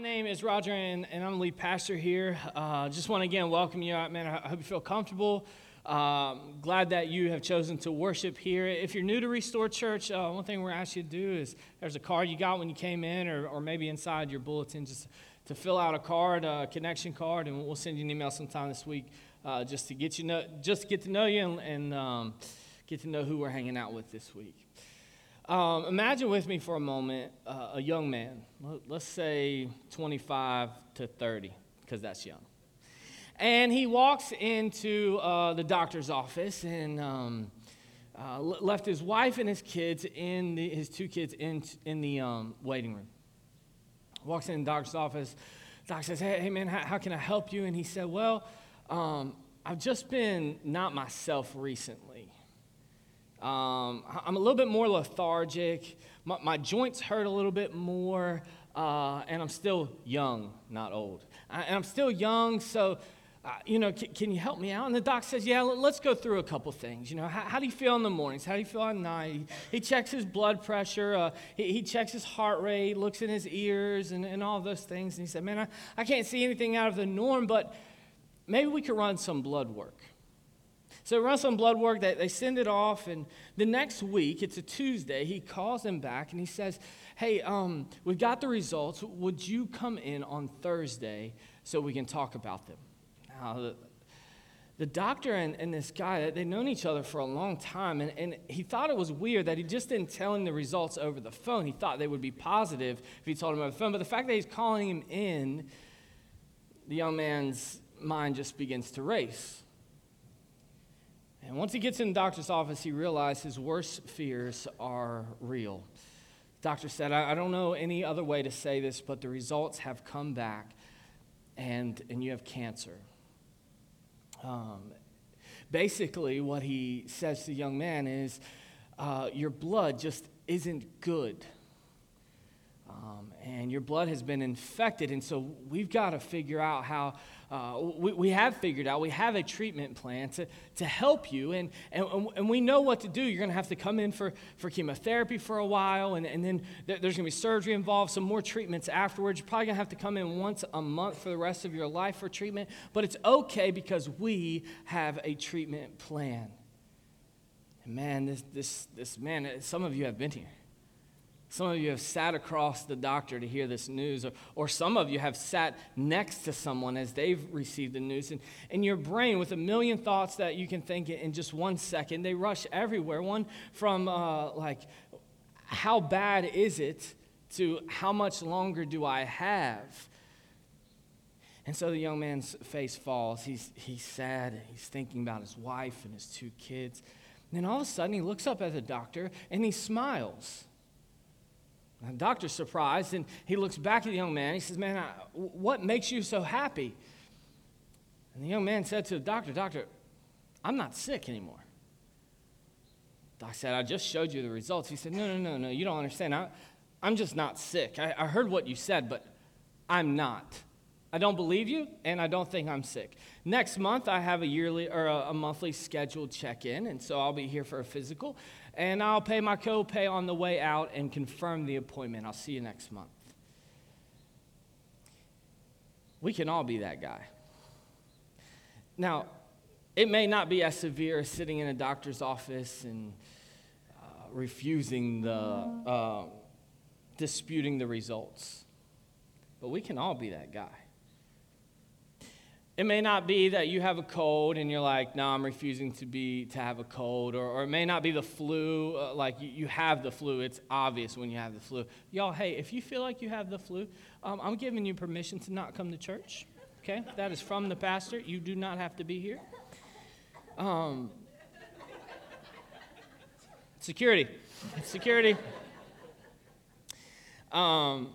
name is Roger, and, and I'm the lead pastor here. Uh, just want to again welcome you. Out, man, I hope you feel comfortable. Um, glad that you have chosen to worship here. If you're new to Restore Church, uh, one thing we're asking you to do is there's a card you got when you came in, or, or maybe inside your bulletin, just to fill out a card, a connection card, and we'll send you an email sometime this week uh, just to get you know, just to get to know you and, and um, get to know who we're hanging out with this week. Um, imagine with me for a moment uh, a young man, let's say 25 to 30, because that's young. And he walks into uh, the doctor's office and um, uh, left his wife and his kids in the, his two kids in, in the um, waiting room. Walks in the doctor's office. Doc says, Hey, hey man, how, how can I help you? And he said, Well, um, I've just been not myself recently. Um, I'm a little bit more lethargic. My, my joints hurt a little bit more. Uh, and I'm still young, not old. I, and I'm still young, so, uh, you know, c- can you help me out? And the doc says, yeah, let's go through a couple things. You know, how, how, do you feel in the mornings? How do you feel at night? He, he checks his blood pressure. Uh, he, he, checks his heart rate, looks in his ears, and, and all those things. And he said, man, I, I can't see anything out of the norm, but maybe we could run some blood work. So run some blood work, they, they send it off, and the next week, it's a Tuesday, he calls them back and he says, Hey, um, we've got the results. Would you come in on Thursday so we can talk about them? Now, the, the doctor and, and this guy, they'd known each other for a long time, and, and he thought it was weird that he just didn't tell him the results over the phone. He thought they would be positive if he told him over the phone. But the fact that he's calling him in, the young man's mind just begins to race. And once he gets in the doctor's office, he realized his worst fears are real. The doctor said, I, don't know any other way to say this, but the results have come back, and, and you have cancer. Um, basically, what he says to the young man is, uh, Your blood just isn't good. Um, and your blood has been infected, and so we've got to figure out how uh, we, we have figured out, we have a treatment plan to, to help you, and, and, and we know what to do. You're going to have to come in for, for chemotherapy for a while, and, and then there's going to be surgery involved, some more treatments afterwards. You're probably going to have to come in once a month for the rest of your life for treatment, but it's okay because we have a treatment plan. And man, this, this, this man, some of you have been here. Some of you have sat across the doctor to hear this news, or, or some of you have sat next to someone as they've received the news. And, and your brain, with a million thoughts that you can think in just one second, they rush everywhere. One from, uh, like, how bad is it to how much longer do I have? And so the young man's face falls. He's, he's sad. He's thinking about his wife and his two kids. And then all of a sudden, he looks up at the doctor and he smiles. The doctor's surprised, and he looks back at the young man. He says, Man, I, what makes you so happy? And the young man said to the doctor, Doctor, I'm not sick anymore. Doc said, I just showed you the results. He said, No, no, no, no, you don't understand. I, I'm just not sick. I, I heard what you said, but I'm not. I don't believe you, and I don't think I'm sick. Next month, I have a yearly or a, a monthly scheduled check in, and so I'll be here for a physical and I'll pay my copay on the way out and confirm the appointment. I'll see you next month. We can all be that guy. Now, it may not be as severe as sitting in a doctor's office and uh, refusing the, uh, disputing the results, but we can all be that guy. It may not be that you have a cold and you're like, no, I'm refusing to be to have a cold, or, or it may not be the flu, uh, like you, you, have the flu. It's obvious when you have the flu. Y'all, hey, if you feel like you have the flu, um, I'm giving you permission to not come to church. Okay, that is from the pastor. You do not have to be here. Um, security, security. Um,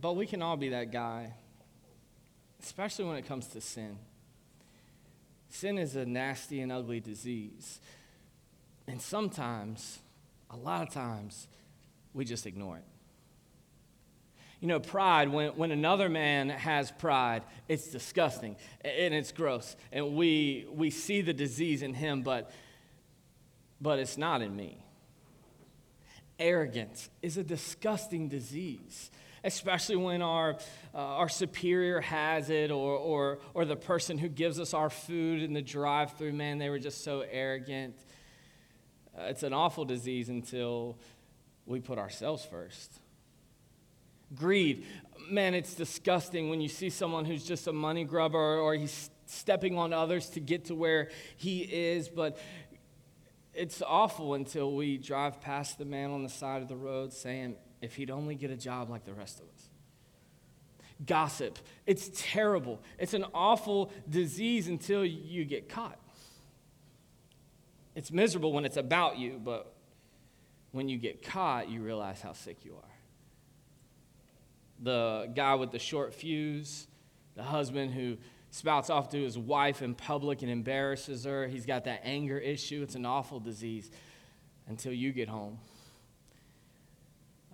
but we can all be that guy especially when it comes to sin. Sin is a nasty and ugly disease. And sometimes, a lot of times, we just ignore it. You know, pride, when, when another man has pride, it's disgusting and it's gross. And we, we see the disease in him, but, but it's not in me. Arrogance is a disgusting disease. Especially when our, uh, our superior has it or, or, or the person who gives us our food in the drive through, man, they were just so arrogant. Uh, it's an awful disease until we put ourselves first. Greed, man, it's disgusting when you see someone who's just a money grubber or, or he's stepping on others to get to where he is, but it's awful until we drive past the man on the side of the road saying, if he'd only get a job like the rest of us. Gossip, it's terrible. It's an awful disease until you get caught. It's miserable when it's about you, but when you get caught, you realize how sick you are. The guy with the short fuse, the husband who spouts off to his wife in public and embarrasses her. He's got that anger issue. It's an awful disease until you get home.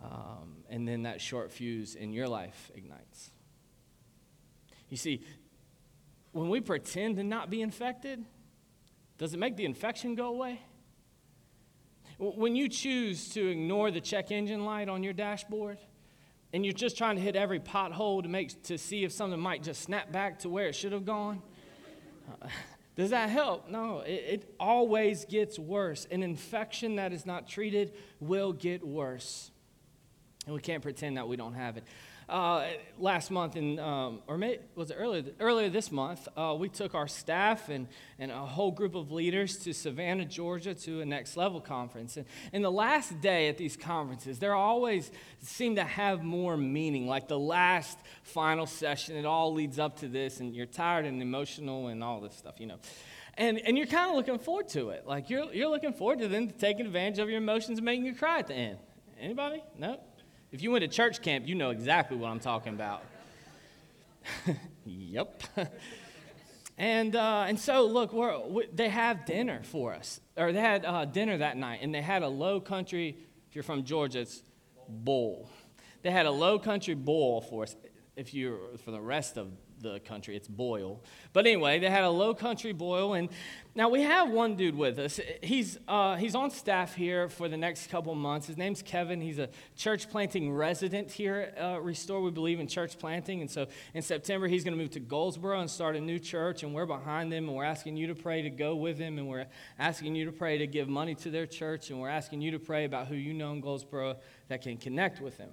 Um, and then that short fuse in your life ignites. You see, when we pretend to not be infected, does it make the infection go away? When you choose to ignore the check engine light on your dashboard, and you're just trying to hit every pothole to make to see if something might just snap back to where it should have gone uh, does that help no it, it always gets worse an infection that is not treated will get worse and we can't pretend that we don't have it uh, last month, in, um, or may, was it earlier, earlier this month, uh, we took our staff and, and a whole group of leaders to Savannah, Georgia to a next level conference. And, and the last day at these conferences, they always seem to have more meaning, like the last final session, it all leads up to this, and you're tired and emotional and all this stuff, you know. And, and you're kind of looking forward to it. Like you're, you're looking forward to them taking advantage of your emotions and making you cry at the end. Anybody? No? If you went to church camp, you know exactly what I'm talking about. yep. and, uh, and so, look, we, they have dinner for us, or they had uh, dinner that night, and they had a low country, if you're from Georgia, it's bowl. They had a low country bowl for us. If you're for the rest of the country. It's boil. But anyway, they had a low country boil. And now we have one dude with us. He's, uh, he's on staff here for the next couple months. His name's Kevin. He's a church planting resident here at uh, Restore. We believe in church planting. And so in September, he's going to move to Goldsboro and start a new church. And we're behind him. And we're asking you to pray to go with him. And we're asking you to pray to give money to their church. And we're asking you to pray about who you know in Goldsboro that can connect with him.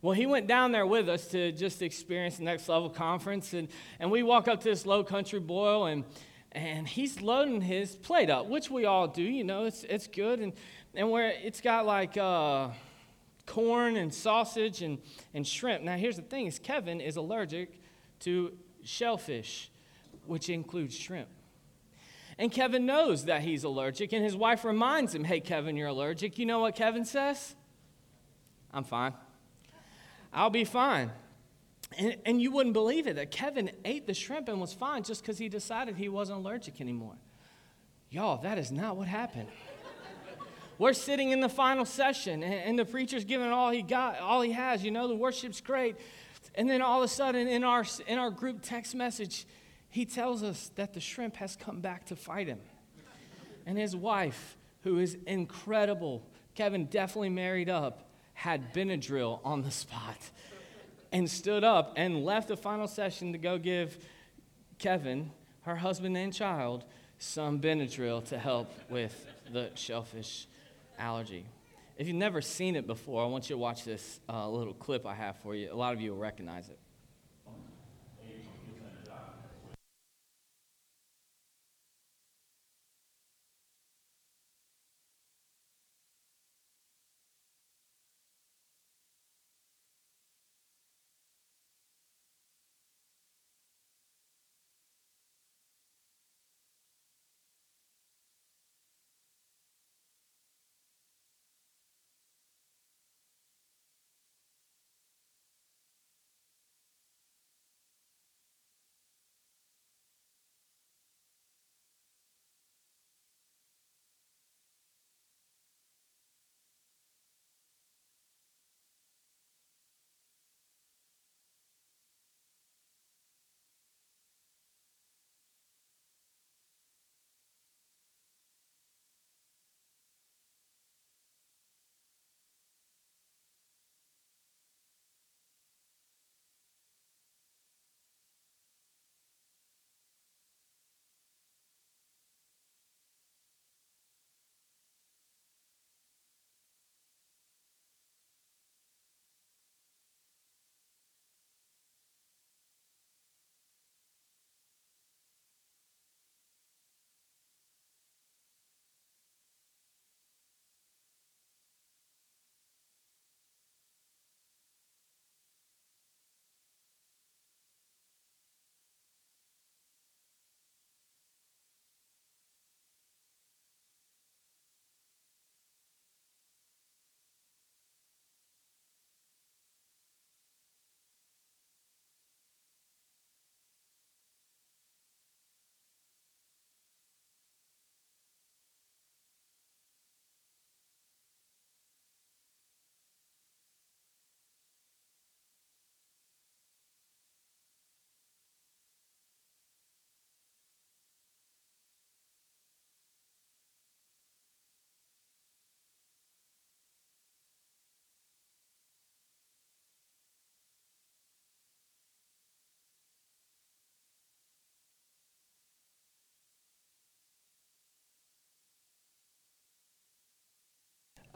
Well, he went down there with us to just experience the next level conference. And, and we walk up to this low country boil, and, and he's loading his plate up, which we all do. You know, it's, it's good. And, and where it's got like uh, corn and sausage and, and shrimp. Now, here's the thing is Kevin is allergic to shellfish, which includes shrimp. And Kevin knows that he's allergic, and his wife reminds him, Hey, Kevin, you're allergic. You know what Kevin says? I'm fine. I'll be fine. And, and you wouldn't believe it that Kevin ate the shrimp and was fine just because he decided he wasn't allergic anymore. Y'all, that is not what happened. We're sitting in the final session, and, and the preacher's giving all he got, all he has. You know, the worship's great. And then all of a sudden, in our, in our group text message, he tells us that the shrimp has come back to fight him. And his wife, who is incredible, Kevin definitely married up, had Benadryl on the spot and stood up and left the final session to go give Kevin, her husband and child, some Benadryl to help with the shellfish allergy. If you've never seen it before, I want you to watch this uh, little clip I have for you. A lot of you will recognize it.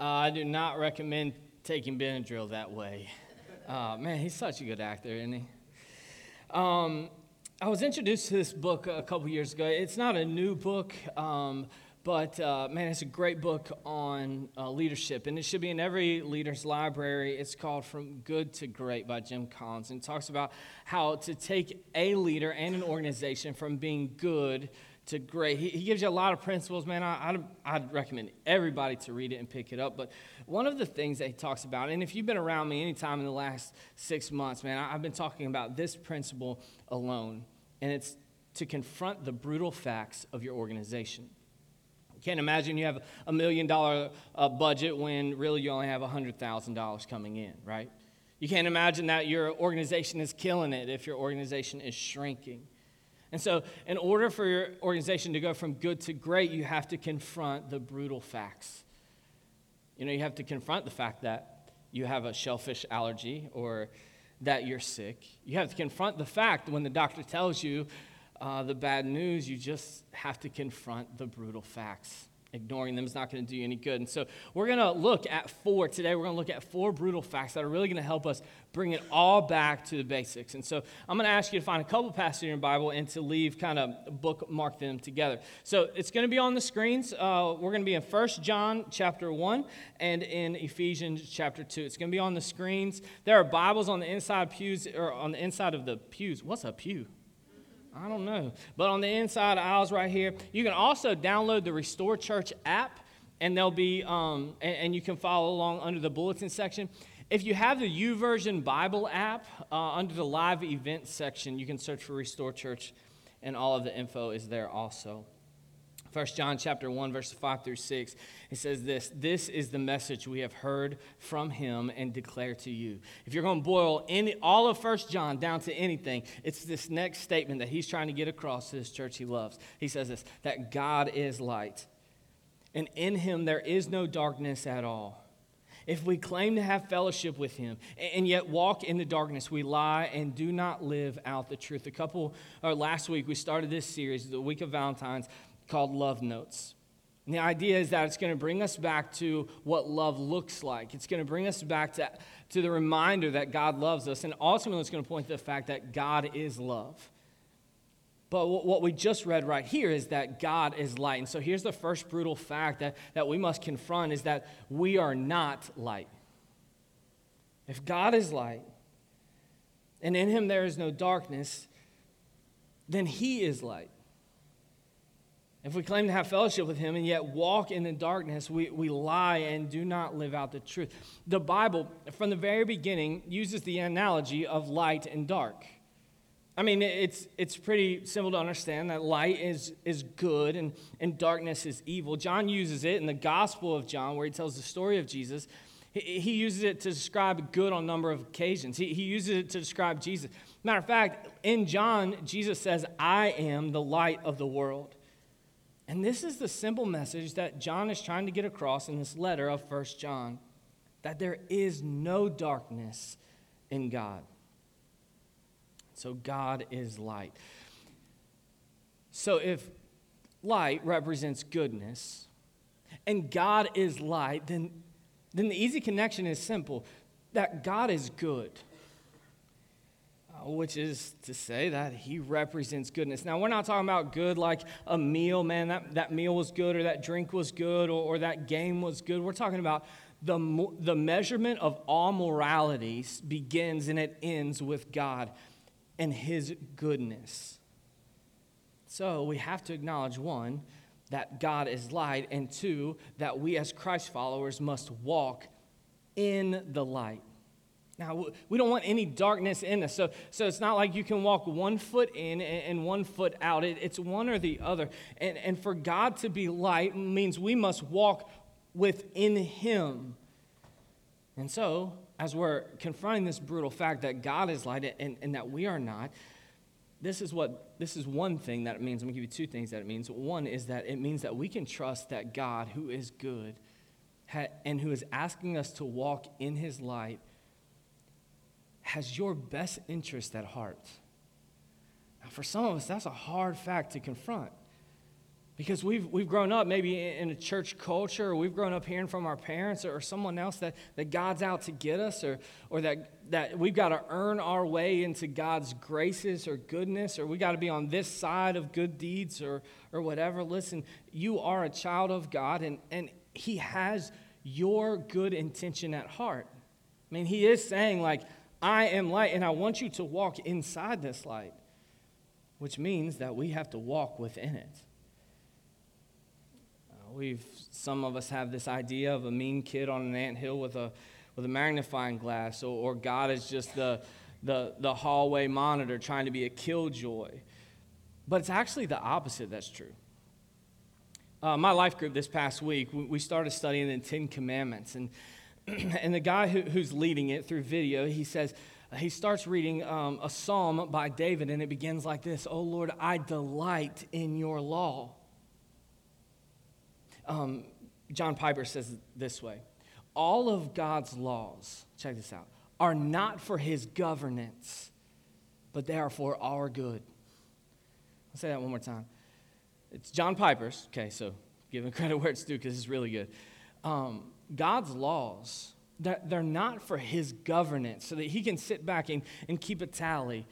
Uh, I do not recommend taking Benadryl that way. Uh, man, he's such a good actor, isn't he? Um, I was introduced to this book a couple years ago. It's not a new book, um, but uh, man, it's a great book on uh, leadership, and it should be in every leader's library. It's called From Good to Great by Jim Collins, and talks about how to take a leader and an organization from being good to great. He, he gives you a lot of principles, man. I, I'd, I'd recommend everybody to read it and pick it up. But one of the things that he talks about, and if you've been around me anytime in the last six months, man, I, I've been talking about this principle alone, and it's to confront the brutal facts of your organization. You can't imagine you have a million dollar uh, budget when really you only have $100,000 coming in, right? You can't imagine that your organization is killing it if your organization is shrinking. And so, in order for your organization to go from good to great, you have to confront the brutal facts. You know, you have to confront the fact that you have a shellfish allergy or that you're sick. You have to confront the fact when the doctor tells you uh, the bad news, you just have to confront the brutal facts. Ignoring them is not going to do you any good. And so we're going to look at four today. We're going to look at four brutal facts that are really going to help us bring it all back to the basics. And so I'm going to ask you to find a couple passages in your Bible and to leave kind of bookmark them together. So it's going to be on the screens. Uh, we're going to be in 1 John chapter 1 and in Ephesians chapter 2. It's going to be on the screens. There are Bibles on the inside pews or on the inside of the pews. What's a pew? I don't know. But on the inside aisles right here, you can also download the Restore Church app, and there'll be, um, and, and, you can follow along under the bulletin section. If you have the YouVersion Bible app, uh, under the live events section, you can search for Restore Church, and all of the info is there also. 1 John chapter 1 verse 5 through 6 it says this this is the message we have heard from him and declare to you. If you're going to boil any, all of First John down to anything it's this next statement that he's trying to get across to this church he loves. He says this that God is light and in him there is no darkness at all. If we claim to have fellowship with him and yet walk in the darkness, we lie and do not live out the truth. A couple, or last week, we started this series, the week of Valentine's, called Love Notes. And the idea is that it's going to bring us back to what love looks like. It's going to bring us back to, to the reminder that God loves us. And ultimately, it's going to point to the fact that God is love. But what we just read right here is that God is light. And so here's the first brutal fact that, that we must confront is that we are not light. If God is light, and in him there is no darkness, then he is light. If we claim to have fellowship with him and yet walk in the darkness, we, we lie and do not live out the truth. The Bible, from the very beginning, uses the analogy of light and dark. I mean, it's, it's pretty simple to understand that light is, is good and, and darkness is evil. John uses it in the Gospel of John, where he tells the story of Jesus. He, he uses it to describe good on a number of occasions. He, he uses it to describe Jesus. Matter of fact, in John, Jesus says, I am the light of the world. And this is the simple message that John is trying to get across in this letter of First John that there is no darkness in God. So God is light. So if light represents goodness and God is light, then, then the easy connection is simple that God is good which is to say that he represents goodness. Now, we're not talking about good like a meal, man, that, that meal was good, or that drink was good, or, or that game was good. We're talking about the, the measurement of all moralities begins and it ends with God and his goodness. So we have to acknowledge one, that God is light, and two, that we as Christ followers must walk in the light. Now, we don't want any darkness in us. So, so it's not like you can walk one foot in and, one foot out. It, it's one or the other. And, and for God to be light means we must walk within Him. And so, as we're confronting this brutal fact that God is light and, and that we are not, this is what this is one thing that it means. I'm gonna give you two things that it means. One is that it means that we can trust that God, who is good, and who is asking us to walk in His light has your best interest at heart. Now, for some of us, that's a hard fact to confront. Because we've, we've grown up maybe in a church culture, or we've grown up hearing from our parents or, someone else that, that God's out to get us, or, or that, that we've got to earn our way into God's graces or goodness, or we got to be on this side of good deeds or, or whatever. Listen, you are a child of God, and, and He has your good intention at heart. I mean, He is saying, like, I am light, and I want you to walk inside this light, which means that we have to walk within it. We've some of us have this idea of a mean kid on an ant hill with a with a magnifying glass, or, or God is just the, the the hallway monitor trying to be a killjoy. But it's actually the opposite that's true. Uh, my life group this past week, we started studying the Ten Commandments, and and the guy who, who's leading it through video, he says he starts reading um, a psalm by David, and it begins like this: "Oh Lord, I delight in your law." Um, John Piper says this way All of God's laws, check this out, are not for his governance, but they are for our good. I'll say that one more time. It's John Piper's. Okay, so give him credit where it's due because it's really good. Um, God's laws, they're not for his governance so that he can sit back and, and keep a tally.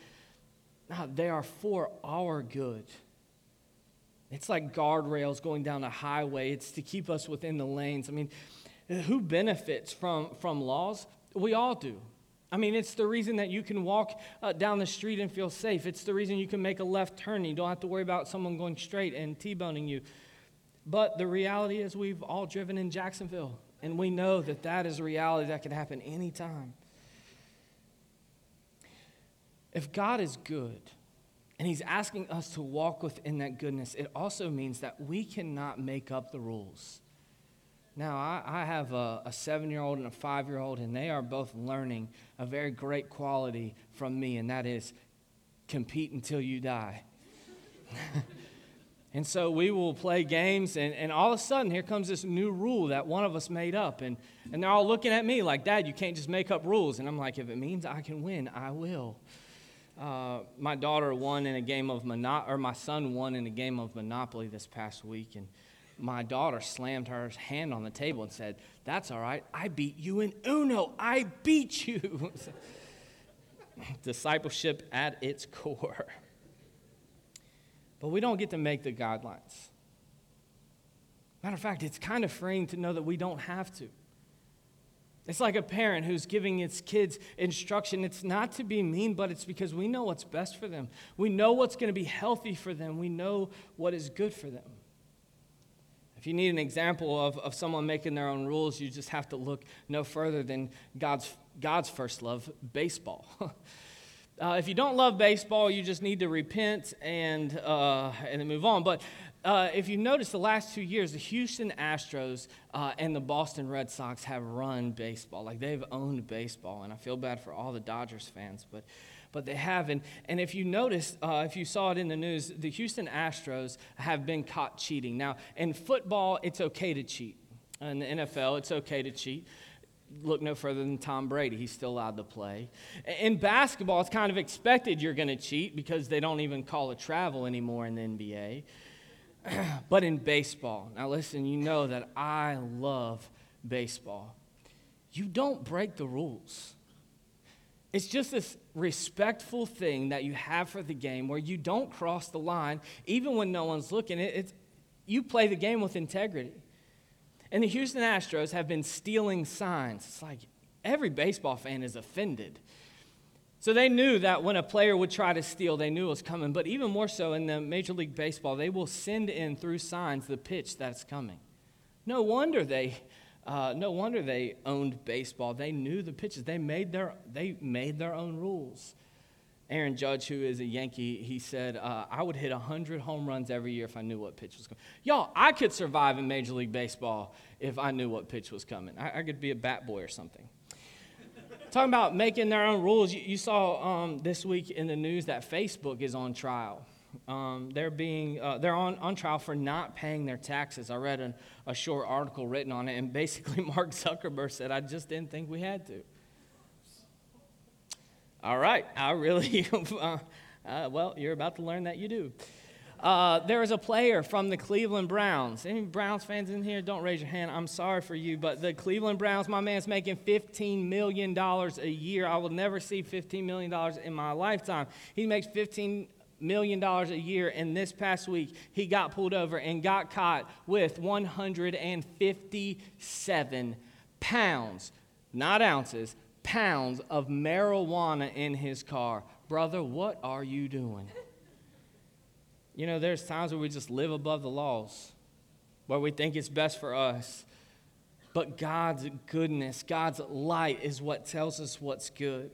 No, they are for our good. It's like guardrails going down a highway. It's to keep us within the lanes. I mean, who benefits from, from laws? We all do. I mean, it's the reason that you can walk uh, down the street and feel safe. It's the reason you can make a left turn. You don't have to worry about someone going straight and T boning you. But the reality is, we've all driven in Jacksonville, and we know that that is a reality that can happen anytime. If God is good, and he's asking us to walk within that goodness. It also means that we cannot make up the rules. Now, I, I have a, a seven year old and a five year old, and they are both learning a very great quality from me, and that is compete until you die. and so we will play games, and, and all of a sudden, here comes this new rule that one of us made up. And, and they're all looking at me like, Dad, you can't just make up rules. And I'm like, if it means I can win, I will. Uh, my daughter won in a game of Mono- or my son won in a game of Monopoly this past week, and my daughter slammed her hand on the table and said, "That's all right. I beat you in Uno. I beat you." Discipleship at its core. But we don't get to make the guidelines. Matter of fact, it's kind of freeing to know that we don't have to. It's like a parent who's giving its kids instruction. It's not to be mean, but it's because we know what's best for them. We know what's going to be healthy for them. We know what is good for them. If you need an example of, of someone making their own rules, you just have to look no further than God's, God's first love baseball. uh, if you don't love baseball, you just need to repent and, uh, and then move on. But uh, if you notice, the last two years, the Houston Astros uh, and the Boston Red Sox have run baseball. Like they've owned baseball, and I feel bad for all the Dodgers fans, but but they have. And, and if you notice, uh, if you saw it in the news, the Houston Astros have been caught cheating. Now, in football, it's okay to cheat. In the NFL, it's okay to cheat. Look no further than Tom Brady. He's still allowed to play. In basketball, it's kind of expected you're going to cheat because they don't even call it travel anymore in the NBA. but in baseball, now listen, you know that I love baseball. You don't break the rules. It's just this respectful thing that you have for the game where you don't cross the line, even when no one's looking. It, you play the game with integrity. And the Houston Astros have been stealing signs. It's like every baseball fan is offended so they knew that when a player would try to steal, they knew it was coming. But even more so in the Major League Baseball, they will send in through signs the pitch that's coming. No wonder they, uh, no wonder they owned baseball. They knew the pitches. They made their, they made their own rules. Aaron Judge, who is a Yankee, he said, uh, I would hit 100 home runs every year if I knew what pitch was coming. Y'all, I could survive in Major League Baseball if I knew what pitch was coming. I, I could be a bat boy or something talking about making their own rules, you, you saw um, this week in the news that Facebook is on trial. Um, they're being uh, they're on, on trial for not paying their taxes. I read an, a short article written on it, and basically Mark Zuckerberg said, "I just didn't think we had to." All right, I really uh, uh, well, you're about to learn that you do. Uh, there was a player from the Cleveland Browns. Any Browns fans in here? Don't raise your hand. I'm sorry for you, but the Cleveland Browns, my man's making $15 million a year. I will never see $15 million in my lifetime. He makes 15 million dollars a year and this past week he got pulled over and got caught with 157 pounds not ounces pounds of marijuana in his car brother what are you doing you know, there's times where we just live above the laws, where we think it's best for us. But God's goodness, God's light is what tells us what's good.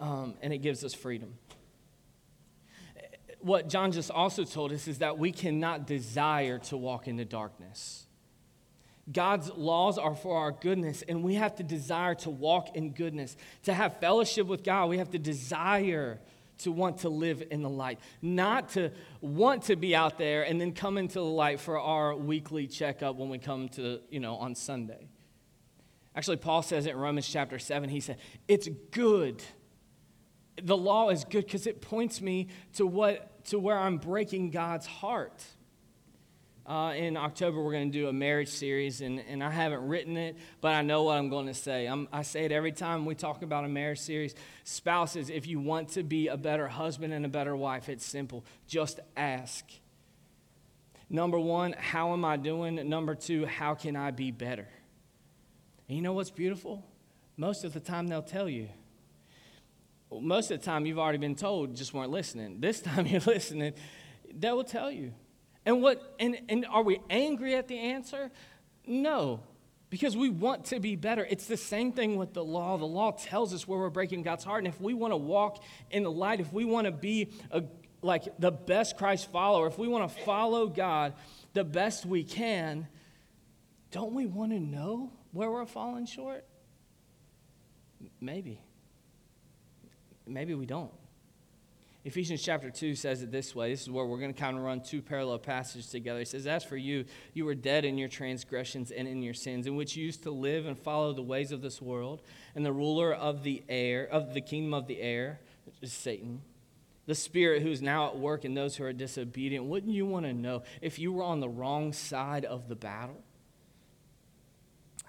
Um, and it gives us freedom. What John just also told us is that we cannot desire to walk in the darkness. God's laws are for our goodness, and we have to desire to walk in goodness. To have fellowship with God, we have to desire to want to live in the light, not to want to be out there and then come into the light for our weekly checkup when we come to, you know, on Sunday. Actually, Paul says in Romans chapter 7. He said, It's good. The law is good because it points me to, what, to where I'm breaking God's heart. Uh, in October, we're going to do a marriage series, and, and I haven't written it, but I know what I'm going to say. I'm, I say it every time we talk about a marriage series. Spouses, if you want to be a better husband and a better wife, it's simple. Just ask. Number one, how am I doing? Number two, how can I be better? And you know what's beautiful? Most of the time, they'll tell you. Most of the time, you've already been told, just weren't listening. This time, you're listening, they will tell you. And what and, and are we angry at the answer? No. Because we want to be better. It's the same thing with the law. The law tells us where we're breaking God's heart. And if we want to walk in the light, if we want to be a, like the best Christ follower, if we want to follow God the best we can, don't we want to know where we're falling short? Maybe. Maybe we don't. Ephesians chapter 2 says it this way. This is where we're going to kind of run two parallel passages together. It says, As for you, you were dead in your transgressions and in your sins, in which you used to live and follow the ways of this world, and the ruler of the air, of the kingdom of the air, is Satan, the spirit who's now at work in those who are disobedient. Wouldn't you want to know if you were on the wrong side of the battle?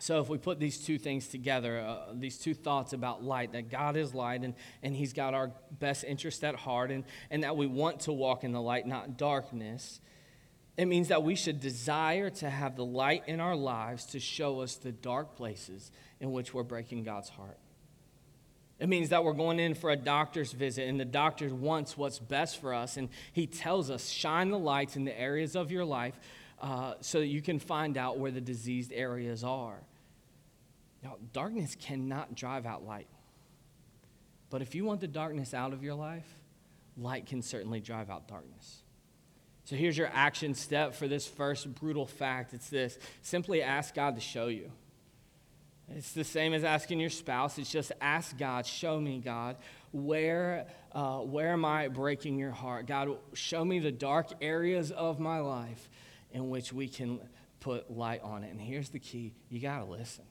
So, if we put these two things together, uh, these two thoughts about light, that God is light and, and He's got our best interest at heart, and, and that we want to walk in the light, not darkness, it means that we should desire to have the light in our lives to show us the dark places in which we're breaking God's heart. It means that we're going in for a doctor's visit, and the doctor wants what's best for us, and he tells us, shine the lights in the areas of your life uh, so that you can find out where the diseased areas are. Now, darkness cannot drive out light. But if you want the darkness out of your life, light can certainly drive out darkness. So here's your action step for this first brutal fact it's this simply ask God to show you. It's the same as asking your spouse. It's just ask God, show me, God, where, uh, where am I breaking your heart? God, show me the dark areas of my life in which we can put light on it. And here's the key you got to listen.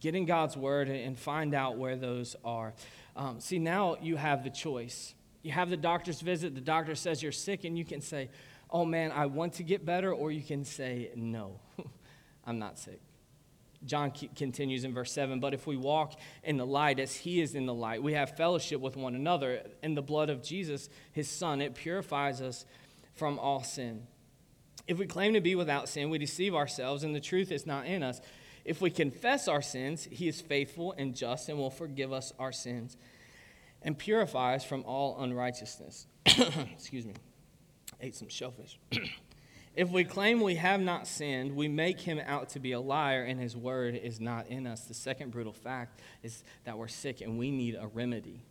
Get in God's word and find out where those are. Um, see, now you have the choice. You have the doctor's visit, the doctor says you're sick, and you can say, Oh man, I want to get better, or you can say, No, I'm not sick. John continues in verse 7 But if we walk in the light as he is in the light, we have fellowship with one another. In the blood of Jesus, his son, it purifies us from all sin. If we claim to be without sin, we deceive ourselves, and the truth is not in us. If we confess our sins, he is faithful and just and will forgive us our sins and purify us from all unrighteousness. Excuse me. Ate some shellfish. if we claim we have not sinned, we make him out to be a liar and his word is not in us. The second brutal fact is that we're sick and we need a remedy.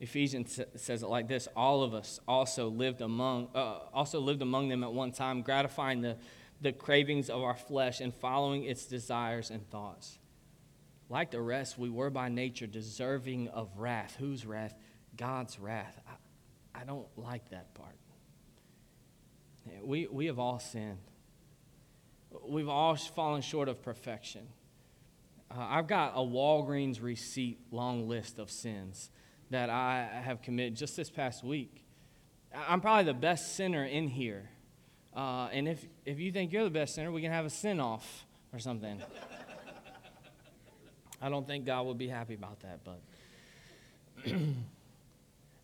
Ephesians says it like this: All of us also lived among, uh, also lived among them at one time, gratifying the the cravings of our flesh and following its desires and thoughts. Like the rest, we were by nature deserving of wrath. Whose wrath? God's wrath. I, I don't like that part. We, we have all sinned. We've all fallen short of perfection. Uh, I've got a Walgreens receipt long list of sins that I have committed just this past week. I'm probably the best sinner in here. Uh, and if, if you think you're the best sinner, we can have a sin off or something. I don't think God would be happy about that, but.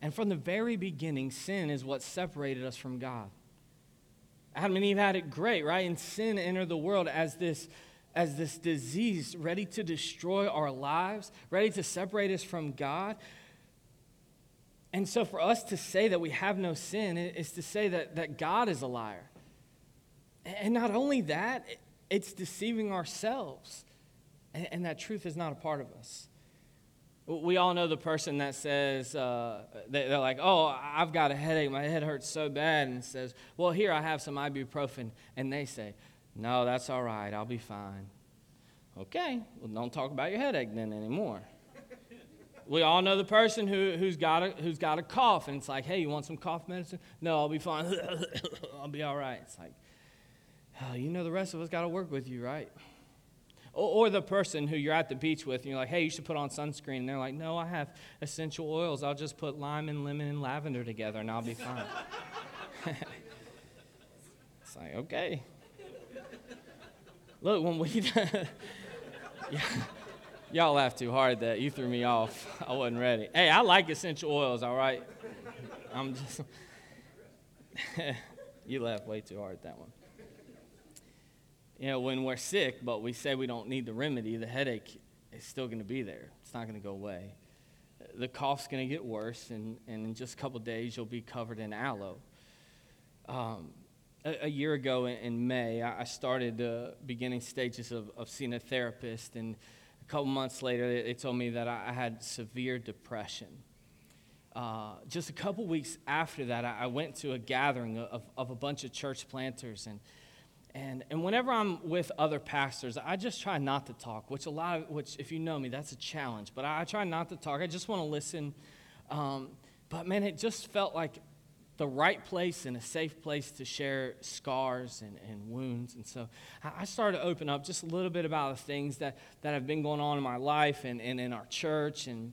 and from the very beginning, sin is what separated us from God. Adam and Eve had it great, right? And sin entered the world as this, as this disease ready to destroy our lives, ready to separate us from God. And so, for us to say that we have no sin is to say that, that God is a liar. And not only that, it's deceiving ourselves. And, that truth is not a part of us. We all know the person that says, uh, they're like, oh, I've got a headache. My head hurts so bad. And says, well, here, I have some ibuprofen. And they say, no, that's all right. I'll be fine. Okay, well, don't talk about your headache then anymore. we all know the person who, who's, got a, who's got a cough. And it's like, hey, you want some cough medicine? No, I'll be fine. I'll be all right. It's like, you know the rest of us got to work with you, right? Or, or, the person who you're at the beach with and you're like, hey, you should put on sunscreen. And they're like, no, I have essential oils. I'll just put lime and lemon and lavender together and I'll be fine. it's like, okay. Look, when we. yeah, y'all laughed too hard that you threw me off. I wasn't ready. Hey, I like essential oils, all right? I'm just. you laughed way too hard at that one you know, when we're sick, but we say we don't need the remedy, the headache is still going to be there. It's not going to go away. The cough's going to get worse, and, and in just a couple days, you'll be covered in aloe. Um, a, a, year ago in, in May, I, I started the beginning stages of, of seeing a therapist, and a couple months later, they, they told me that I, I had severe depression. Uh, just a couple weeks after that, I, I went to a gathering of, of a bunch of church planters, and and, and whenever I'm with other pastors, I just try not to talk, which a lot of, which if you know me, that's a challenge. But I, I try not to talk. I just want to listen. Um, but man, it just felt like the right place and a safe place to share scars and, and wounds. And so I started to open up just a little bit about the things that, that have been going on in my life and, and in our church. And,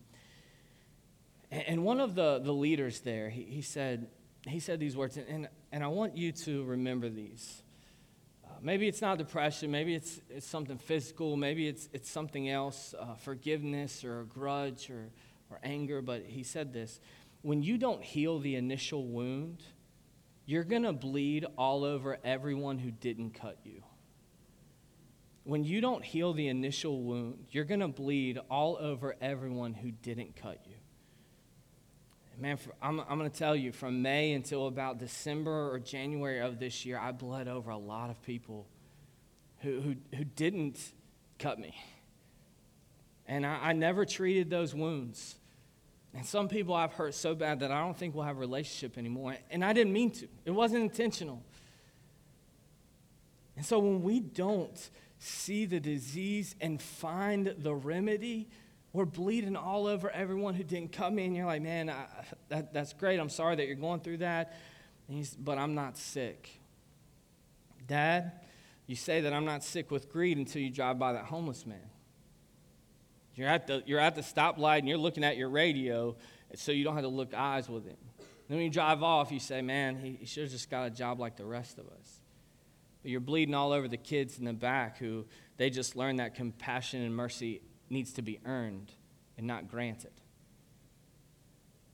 and one of the, the leaders there, he, he, said, he said these words, and, and I want you to remember these maybe it's not depression, maybe it's, it's something physical, maybe it's, it's something else, uh, forgiveness or a grudge or, or anger. But he said this when you don't heal the initial wound, you're going to bleed all over everyone who didn't cut you. When you don't heal the initial wound, you're going to bleed all over everyone who didn't cut you. Man, for, I'm, I'm going to tell you, from May until about December or January of this year, I bled over a lot of people who, who, who didn't cut me. And I, I never treated those wounds. And some people I've hurt so bad that I don't think we'll have a relationship anymore. And I didn't mean to, it wasn't intentional. And so when we don't see the disease and find the remedy, we're bleeding all over everyone who didn't come in. You're like, man, I, that, that's great. I'm sorry that you're going through that. but I'm not sick. Dad, you say that I'm not sick with greed until you drive by that homeless man. You're at the, you're at the stoplight and you're looking at your radio so you don't have to look eyes with him. Then when you drive off, you say, man, he, he should have just got a job like the rest of us. But you're bleeding all over the kids in the back who they just learned that compassion and mercy needs to be earned and not granted.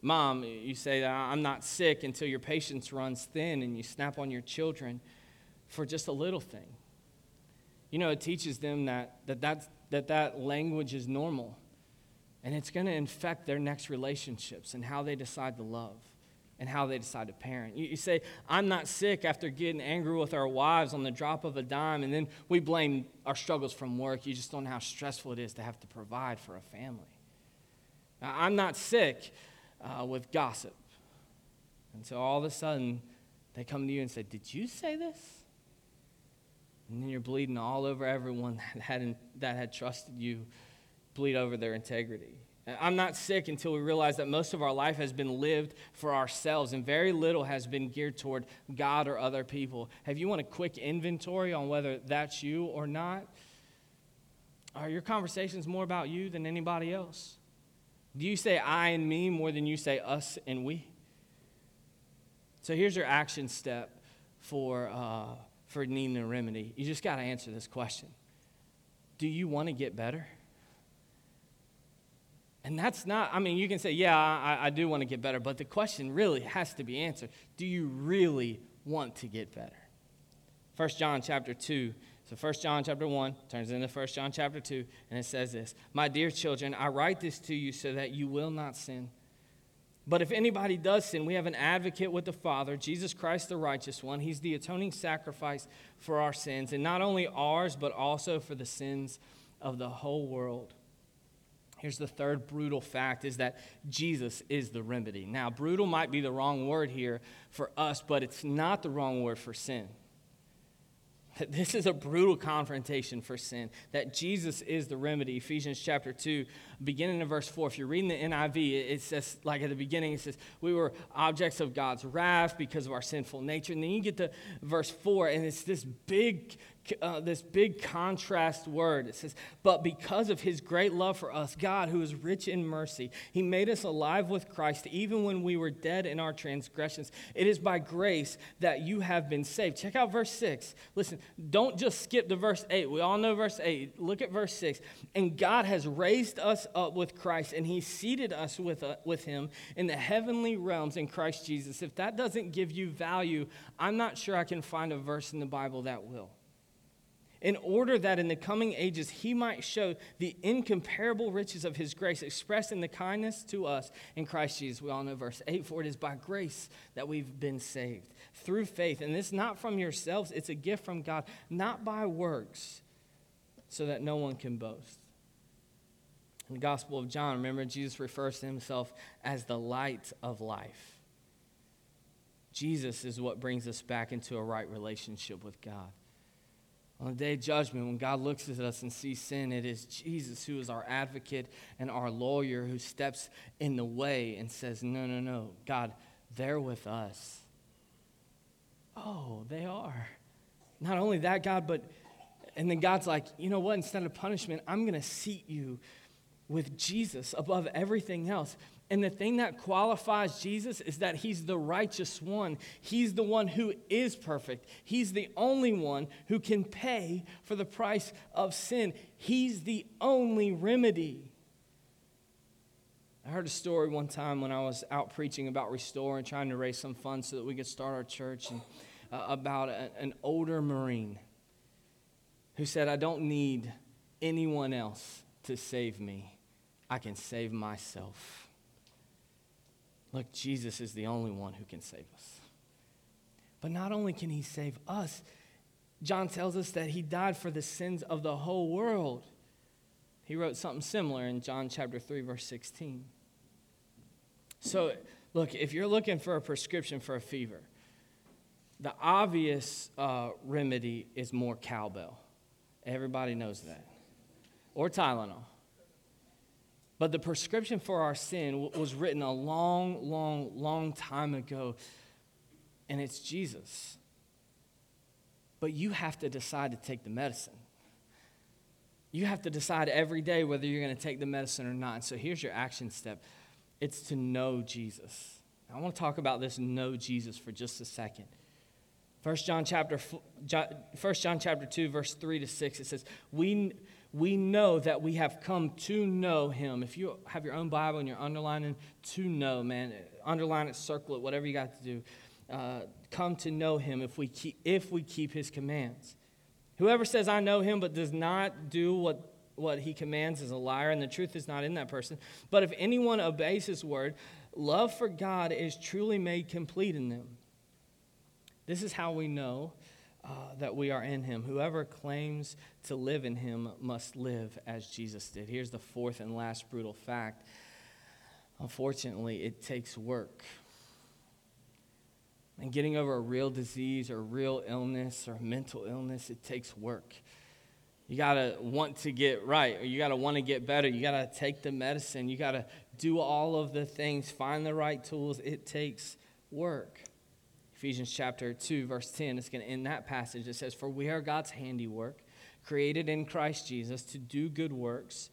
Mom, you say, I'm not sick until your patience runs thin and you snap on your children for just a little thing. You know, it teaches them that that, that, that, that language is normal and it's going to infect their next relationships and how they decide to love and how they decide to parent. You, you, say, I'm not sick after getting angry with our wives on the drop of a dime, and then we blame our struggles from work. You just don't know how stressful it is to have to provide for a family. Now, I'm not sick uh, with gossip. And so all of a sudden, they come to you and say, Did you say this? And then you're bleeding all over everyone that had, that had trusted you, bleed over their integrity. I'm not sick until we realize that most of our life has been lived for ourselves and very little has been geared toward God or other people. Have you want a quick inventory on whether that's you or not? Are your conversations more about you than anybody else? Do you say I and me more than you say us and we? So here's your action step for, uh, for needing a remedy. You just got to answer this question Do you want to get better? And that's not, I mean, you can say, yeah, I, I do want to get better, but the question really has to be answered. Do you really want to get better? 1 John chapter 2. So 1 John chapter 1 turns into 1 John chapter 2, and it says this My dear children, I write this to you so that you will not sin. But if anybody does sin, we have an advocate with the Father, Jesus Christ the righteous one. He's the atoning sacrifice for our sins, and not only ours, but also for the sins of the whole world. Here's the third brutal fact is that Jesus is the remedy. Now, brutal might be the wrong word here for us, but it's not the wrong word for sin. This is a brutal confrontation for sin, that Jesus is the remedy. Ephesians chapter 2, beginning in verse 4. If you're reading the NIV, it says, like at the beginning, it says, We were objects of God's wrath because of our sinful nature. And then you get to verse 4, and it's this big uh, this big contrast word. It says, But because of his great love for us, God, who is rich in mercy, he made us alive with Christ even when we were dead in our transgressions. It is by grace that you have been saved. Check out verse 6. Listen, don't just skip to verse 8. We all know verse 8. Look at verse 6. And God has raised us up with Christ, and he seated us with, uh, with him in the heavenly realms in Christ Jesus. If that doesn't give you value, I'm not sure I can find a verse in the Bible that will in order that in the coming ages he might show the incomparable riches of his grace expressed in the kindness to us in Christ Jesus. We all know verse 8 for it is by grace that we've been saved through faith. And this not from yourselves, it's a gift from God, not by works, so that no one can boast. In the Gospel of John, remember, Jesus refers to himself as the light of life. Jesus is what brings us back into a right relationship with God. On the day of judgment, when God looks at us and sees sin, it is Jesus who is our advocate and our lawyer who steps in the way and says, No, no, no, God, they're with us. Oh, they are. Not only that, God, but, and then God's like, You know what? Instead of punishment, I'm going to seat you with Jesus above everything else. And the thing that qualifies Jesus is that he's the righteous one. He's the one who is perfect. He's the only one who can pay for the price of sin. He's the only remedy. I heard a story one time when I was out preaching about Restore and trying to raise some funds so that we could start our church, and, uh, about a, an older Marine who said, I don't need anyone else to save me, I can save myself. Look, Jesus is the only one who can save us. But not only can he save us, John tells us that he died for the sins of the whole world. He wrote something similar in John chapter 3 verse 16. So, look, if you're looking for a prescription for a fever, the obvious uh, remedy is more cowbell. Everybody knows that. Or Tylenol. But the prescription for our sin was written a long, long, long time ago, and it's Jesus. But you have to decide to take the medicine. You have to decide every day whether you're going to take the medicine or not. So here's your action step it's to know Jesus. I want to talk about this know Jesus for just a second. 1 John chapter 1 John chapter 2 verse 3 to 6 it says we we know that we have come to know him. If you have your own Bible and you're underlining to know, man, underline it, circle it, whatever you got to do. Uh, come to know him if we, keep, if we keep his commands. Whoever says, I know him, but does not do what, what he commands is a liar, and the truth is not in that person. But if anyone obeys his word, love for God is truly made complete in them. This is how we know uh, that we are in him. Whoever claims to live in him must live as Jesus did. Here's the fourth and last brutal fact. Unfortunately, it takes work. And getting over a real disease or real illness or mental illness, it takes work. You got to want to get right, or you got to want to get better. You got to take the medicine. You got to do all of the things, find the right tools. It takes work. Ephesians chapter 2, verse 10, it's going to end that passage. It says, For we are God's handiwork, created in Christ Jesus to do good works,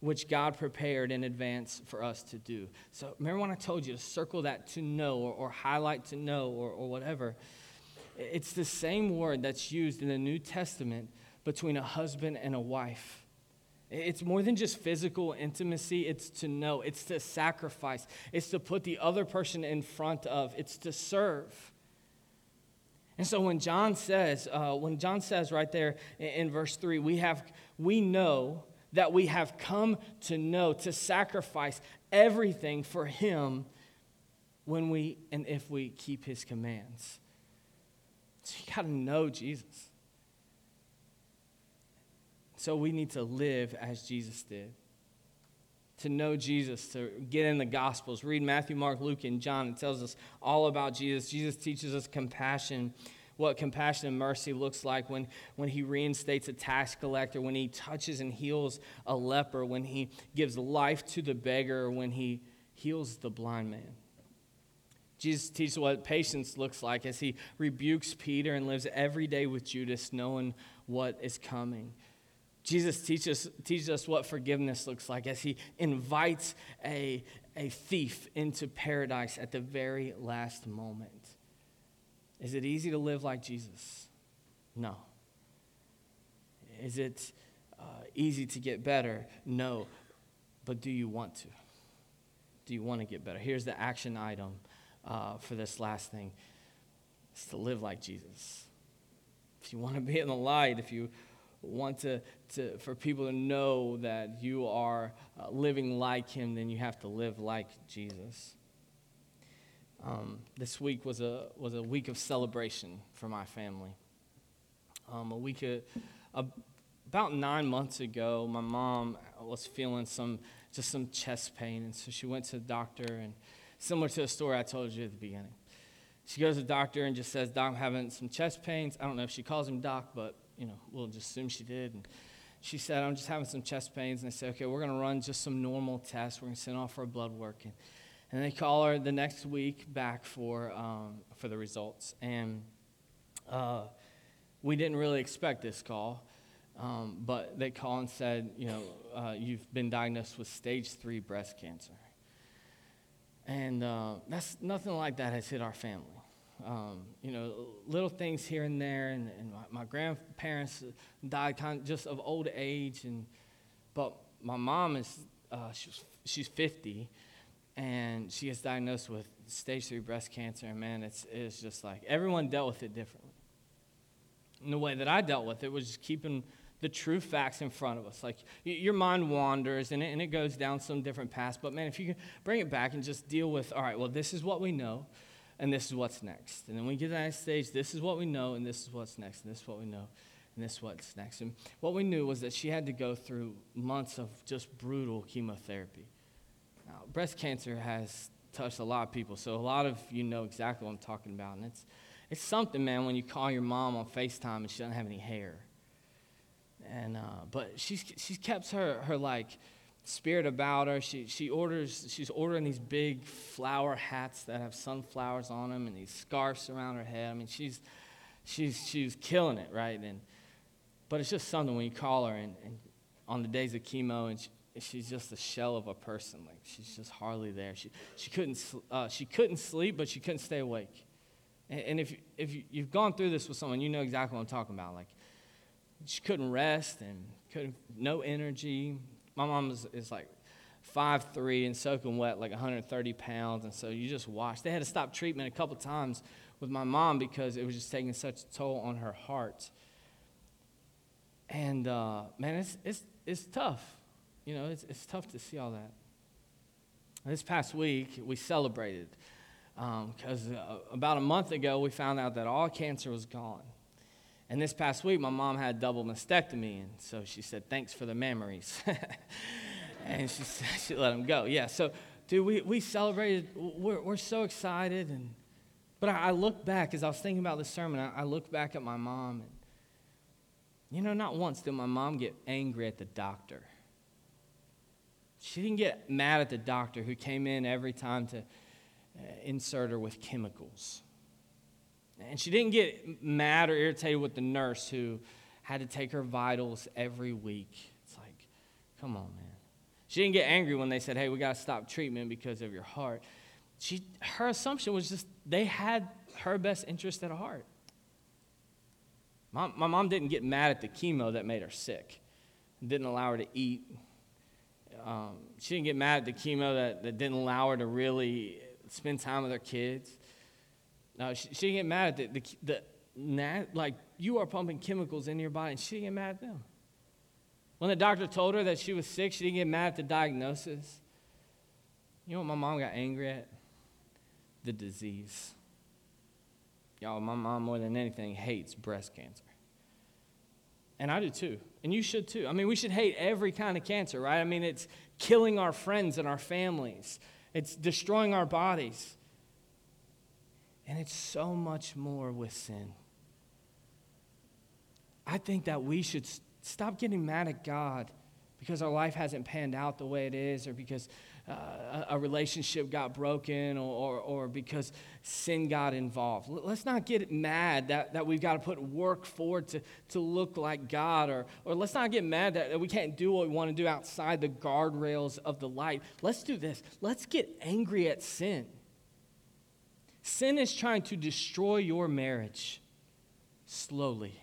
which God prepared in advance for us to do. So remember when I told you to circle that to know or, or highlight to know or, or whatever? It's the same word that's used in the New Testament between a husband and a wife. It's more than just physical intimacy, it's to know, it's to sacrifice, it's to put the other person in front of, it's to serve. And so when John says, uh, when John says right there in, in verse 3, we have, we know that we have come to know, to sacrifice everything for Him when we and if we keep His commands. So you got to know Jesus. So we need to live as Jesus did. To know Jesus, to get in the Gospels. Read Matthew, Mark, Luke, and John. It tells us all about Jesus. Jesus teaches us compassion what compassion and mercy looks like when, when he reinstates a tax collector, when he touches and heals a leper, when he gives life to the beggar, when he heals the blind man. Jesus teaches what patience looks like as he rebukes Peter and lives every day with Judas, knowing what is coming. Jesus teaches, teaches us what forgiveness looks like as he invites a, a thief into paradise at the very last moment. Is it easy to live like Jesus? No. Is it uh, easy to get better? No. But do you want to? Do you want to get better? Here's the action item uh, for this last thing it's to live like Jesus. If you want to be in the light, if you want to, to for people to know that you are uh, living like him, then you have to live like Jesus. Um, this week was a, was a week of celebration for my family. Um, a week, of, about nine months ago, my mom was feeling some, just some chest pain, and so she went to the doctor, and similar to the story I told you at the beginning. She goes to the doctor and just says, Doc, I'm having some chest pains. I don't know if she calls him Doc, but, you know, we'll just assume she did. And she said, I'm just having some chest pains. And I said, okay, we're going to run just some normal tests. We're going to send off a blood work. And and they call her the next week back for, um, for the results. And uh, we didn't really expect this call, um, but they called and said, you know, uh, you've been diagnosed with stage three breast cancer. And uh, that's nothing like that has hit our family. Um, you know, little things here and there, and, and my, my, grandparents died kind of just of old age, and but my mom is uh, she's she's 50, and she is diagnosed with stage three breast cancer. And man, it's, it's just like everyone dealt with it differently. And the way that I dealt with it was just keeping the true facts in front of us. Like your mind wanders and it, and it goes down some different paths. But man, if you can bring it back and just deal with, all right, well, this is what we know and this is what's next. And then we get to that stage, this is what we know and this is what's next and this is what we know and this is what's next. And what we knew was that she had to go through months of just brutal chemotherapy. Now, breast cancer has touched a lot of people, so a lot of you know exactly what I'm talking about. And it's, it's something, man, when you call your mom on FaceTime and she doesn't have any hair. And, uh, but she's, she's kept her, her, like, spirit about her. She, she orders, she's ordering these big flower hats that have sunflowers on them and these scarves around her head. I mean, she's, she's, she's killing it, right? And, but it's just something when you call her and, and on the days of chemo and she, she's just a shell of a person. Like she's just hardly there. She, she, couldn't, uh, she couldn't sleep, but she couldn't stay awake. And, and if, if you, you've gone through this with someone, you know exactly what I'm talking about. Like she couldn't rest and couldn't, no energy. My mom is, is like five three and soaking wet, like 130 pounds. And so you just watch. They had to stop treatment a couple times with my mom because it was just taking such a toll on her heart. And uh, man, it's, it's, it's tough you know, it's, it's tough to see all that. This past week, we celebrated because um, uh, about a month ago, we found out that all cancer was gone. And this past week, my mom had double mastectomy, and so she said, Thanks for the memories. and she, she let him go. Yeah, so, dude, we, we celebrated. We're, we're so excited. And, but I, I look back, as I was thinking about this sermon, I, I look back at my mom, and, you know, not once did my mom get angry at the doctor. She didn't get mad at the doctor who came in every time to uh, insert her with chemicals. And she didn't get mad or irritated with the nurse who had to take her vitals every week. It's like, come on, man. She didn't get angry when they said, hey, we got to stop treatment because of your heart. She, her assumption was just they had her best interest at heart. My, my mom didn't get mad at the chemo that made her sick, didn't allow her to eat. Um, she didn't get mad at the chemo that, that didn't allow her to really spend time with her kids. No, she, she didn't get mad at the, the, the like, you are pumping chemicals into your body, and she didn't get mad at them. When the doctor told her that she was sick, she didn't get mad at the diagnosis. You know what my mom got angry at? The disease. Y'all, my mom, more than anything, hates breast cancer. And I do too. And you should too. I mean, we should hate every kind of cancer, right? I mean, it's killing our friends and our families, it's destroying our bodies. And it's so much more with sin. I think that we should stop getting mad at God because our life hasn't panned out the way it is, or because uh, a relationship got broken, or, or, or, because sin got involved. Let's not get mad that, that we've got to put work forward to, to look like God, or, or let's not get mad that, that we can't do what we want to do outside the guardrails of the light. Let's do this. Let's get angry at sin. Sin is trying to destroy your marriage slowly.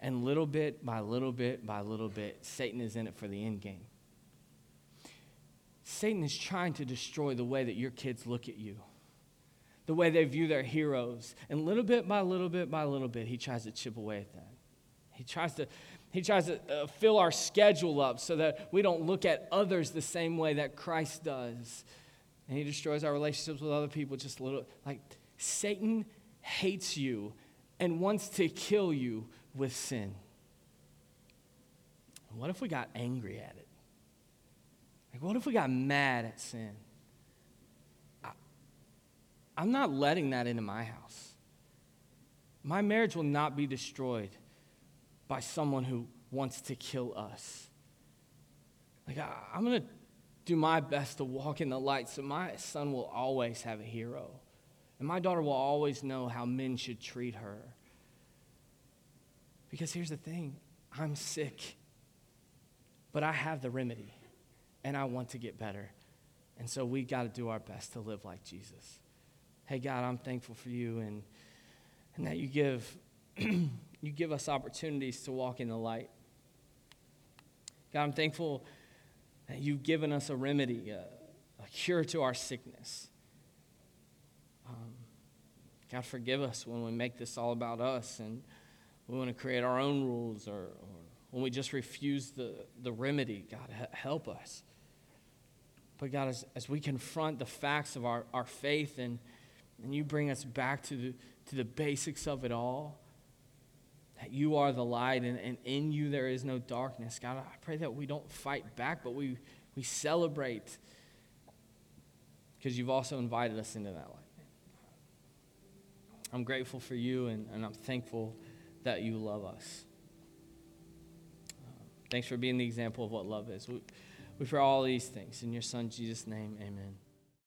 And little bit by little bit by little bit, Satan is in it for the end game. Satan is trying to destroy the way that your kids look at you, the way they view their heroes. And little bit by little bit by little bit, he tries to chip away at that. He tries to, he tries to uh, fill our schedule up so that we don't look at others the same way that Christ does. And he destroys our relationships with other people just a little. Like, Satan hates you and wants to kill you with sin. What if we got angry at it? Like, what if we got mad at sin? I, I'm not letting that into my house. My marriage will not be destroyed by someone who wants to kill us. Like, I, I'm going to do my best to walk in the light so my son will always have a hero. And my daughter will always know how men should treat her. Because here's the thing I'm sick, but I have the remedy, and I want to get better. And so we got to do our best to live like Jesus. Hey, God, I'm thankful for you and, and that you give, you give us opportunities to walk in the light. God, I'm thankful you've given us a remedy, a, a cure to our sickness. Um, God, forgive us when we make this all about us and we want to create our own rules or, or when we just refuse the, the remedy. God, help us. But God, as, as we confront the facts of our, our faith and, and you bring us back to the, to the basics of it all, that you are the light and, and in you there is no darkness. God, I pray that we don't fight back, but we, we celebrate because you've also invited us into that light. I'm grateful for you and, and I'm thankful that you love us. Um, thanks for being the example of what love is. We, we pray all these things. In your son, Jesus' name, amen.